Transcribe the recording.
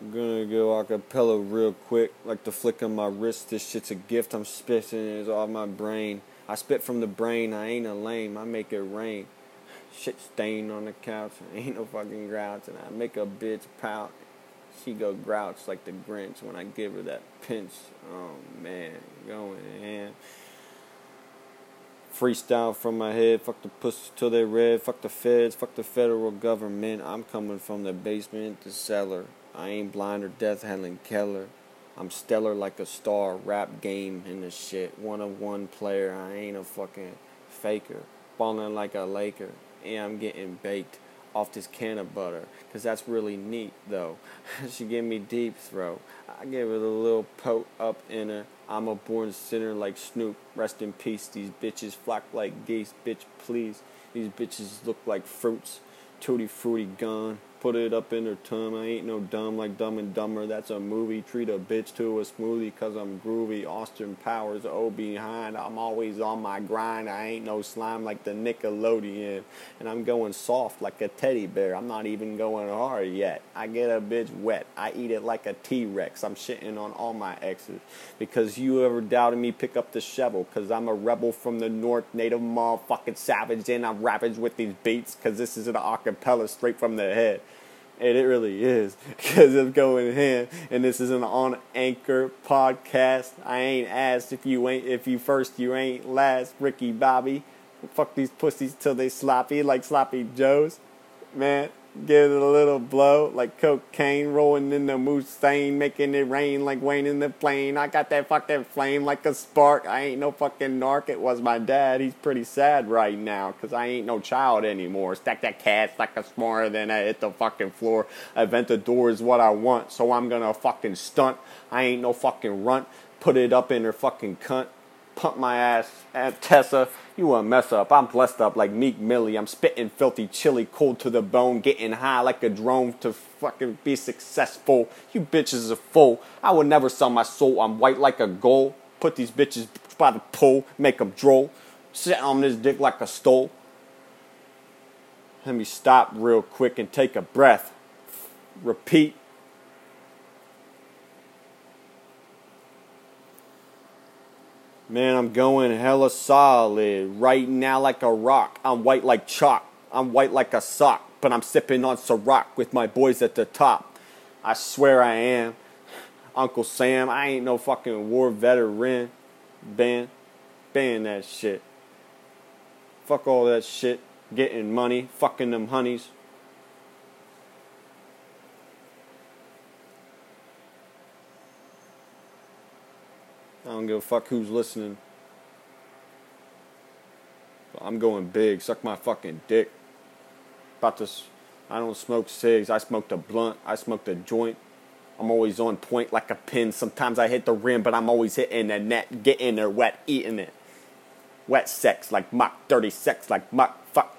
Gonna go acapella real quick, like the flick of my wrist. This shit's a gift. I'm spitting it's off my brain. I spit from the brain. I ain't a lame. I make it rain. Shit stain on the couch. Ain't no fucking grouch, and I make a bitch pout. She go grouch like the Grinch when I give her that pinch. Oh man, going in. Freestyle from my head, fuck the pussy till they red, fuck the feds, fuck the federal government. I'm coming from the basement to cellar. I ain't blind or death Helen Keller. I'm stellar like a star, rap game in the shit. One of one player, I ain't a fucking faker. Ballin' like a Laker, and I'm getting baked off this can of butter. Cause that's really neat though. she give me deep throat. I give her a little poke up in her. I'm a born sinner like Snoop. Rest in peace. These bitches flock like geese. Bitch, please. These bitches look like fruits. Tutti fruity gone. Put it up in her tongue. I ain't no dumb like Dumb and Dumber. That's a movie. Treat a bitch to a smoothie cause I'm groovy. Austin Powers, oh behind. I'm always on my grind. I ain't no slime like the Nickelodeon. And I'm going soft like a teddy bear. I'm not even going hard yet. I get a bitch wet. I eat it like a T Rex. I'm shitting on all my exes. Because you ever doubted me, pick up the shovel. Cause I'm a rebel from the north, native motherfucking savage. And I'm ravaged with these beats. Cause this is an acapella straight from the head. And it really is because it's going in. And this is an on anchor podcast. I ain't asked if you ain't if you first, you ain't last. Ricky Bobby, fuck these pussies till they sloppy like sloppy joes, man. Give it a little blow like cocaine rolling in the Mustang, making it rain like Wayne in the plane. I got that fucking flame like a spark. I ain't no fucking narc. It was my dad. He's pretty sad right now because I ain't no child anymore. Stack that cat like a smarter than I hit the fucking floor. I vent the door is what I want, so I'm gonna fucking stunt. I ain't no fucking runt. Put it up in her fucking cunt pump my ass at Tessa. You a mess up. I'm blessed up like Meek Millie. I'm spitting filthy chili, cold to the bone, getting high like a drone to fucking be successful. You bitches are full. I would never sell my soul. I'm white like a gold. Put these bitches by the pole, make them droll. Sit on this dick like a stole. Let me stop real quick and take a breath. Repeat. Man, I'm going hella solid right now like a rock. I'm white like chalk. I'm white like a sock, but I'm sipping on Ciroc with my boys at the top. I swear I am. Uncle Sam, I ain't no fucking war veteran. Ban, ban that shit. Fuck all that shit. Getting money, fucking them honeys. I don't give a fuck who's listening. I'm going big. Suck my fucking dick. About this. I don't smoke cigs. I smoked a blunt. I smoked a joint. I'm always on point like a pin. Sometimes I hit the rim, but I'm always hitting the net. Getting there wet, eating it. Wet sex like muck. Dirty sex like muck. Fuck.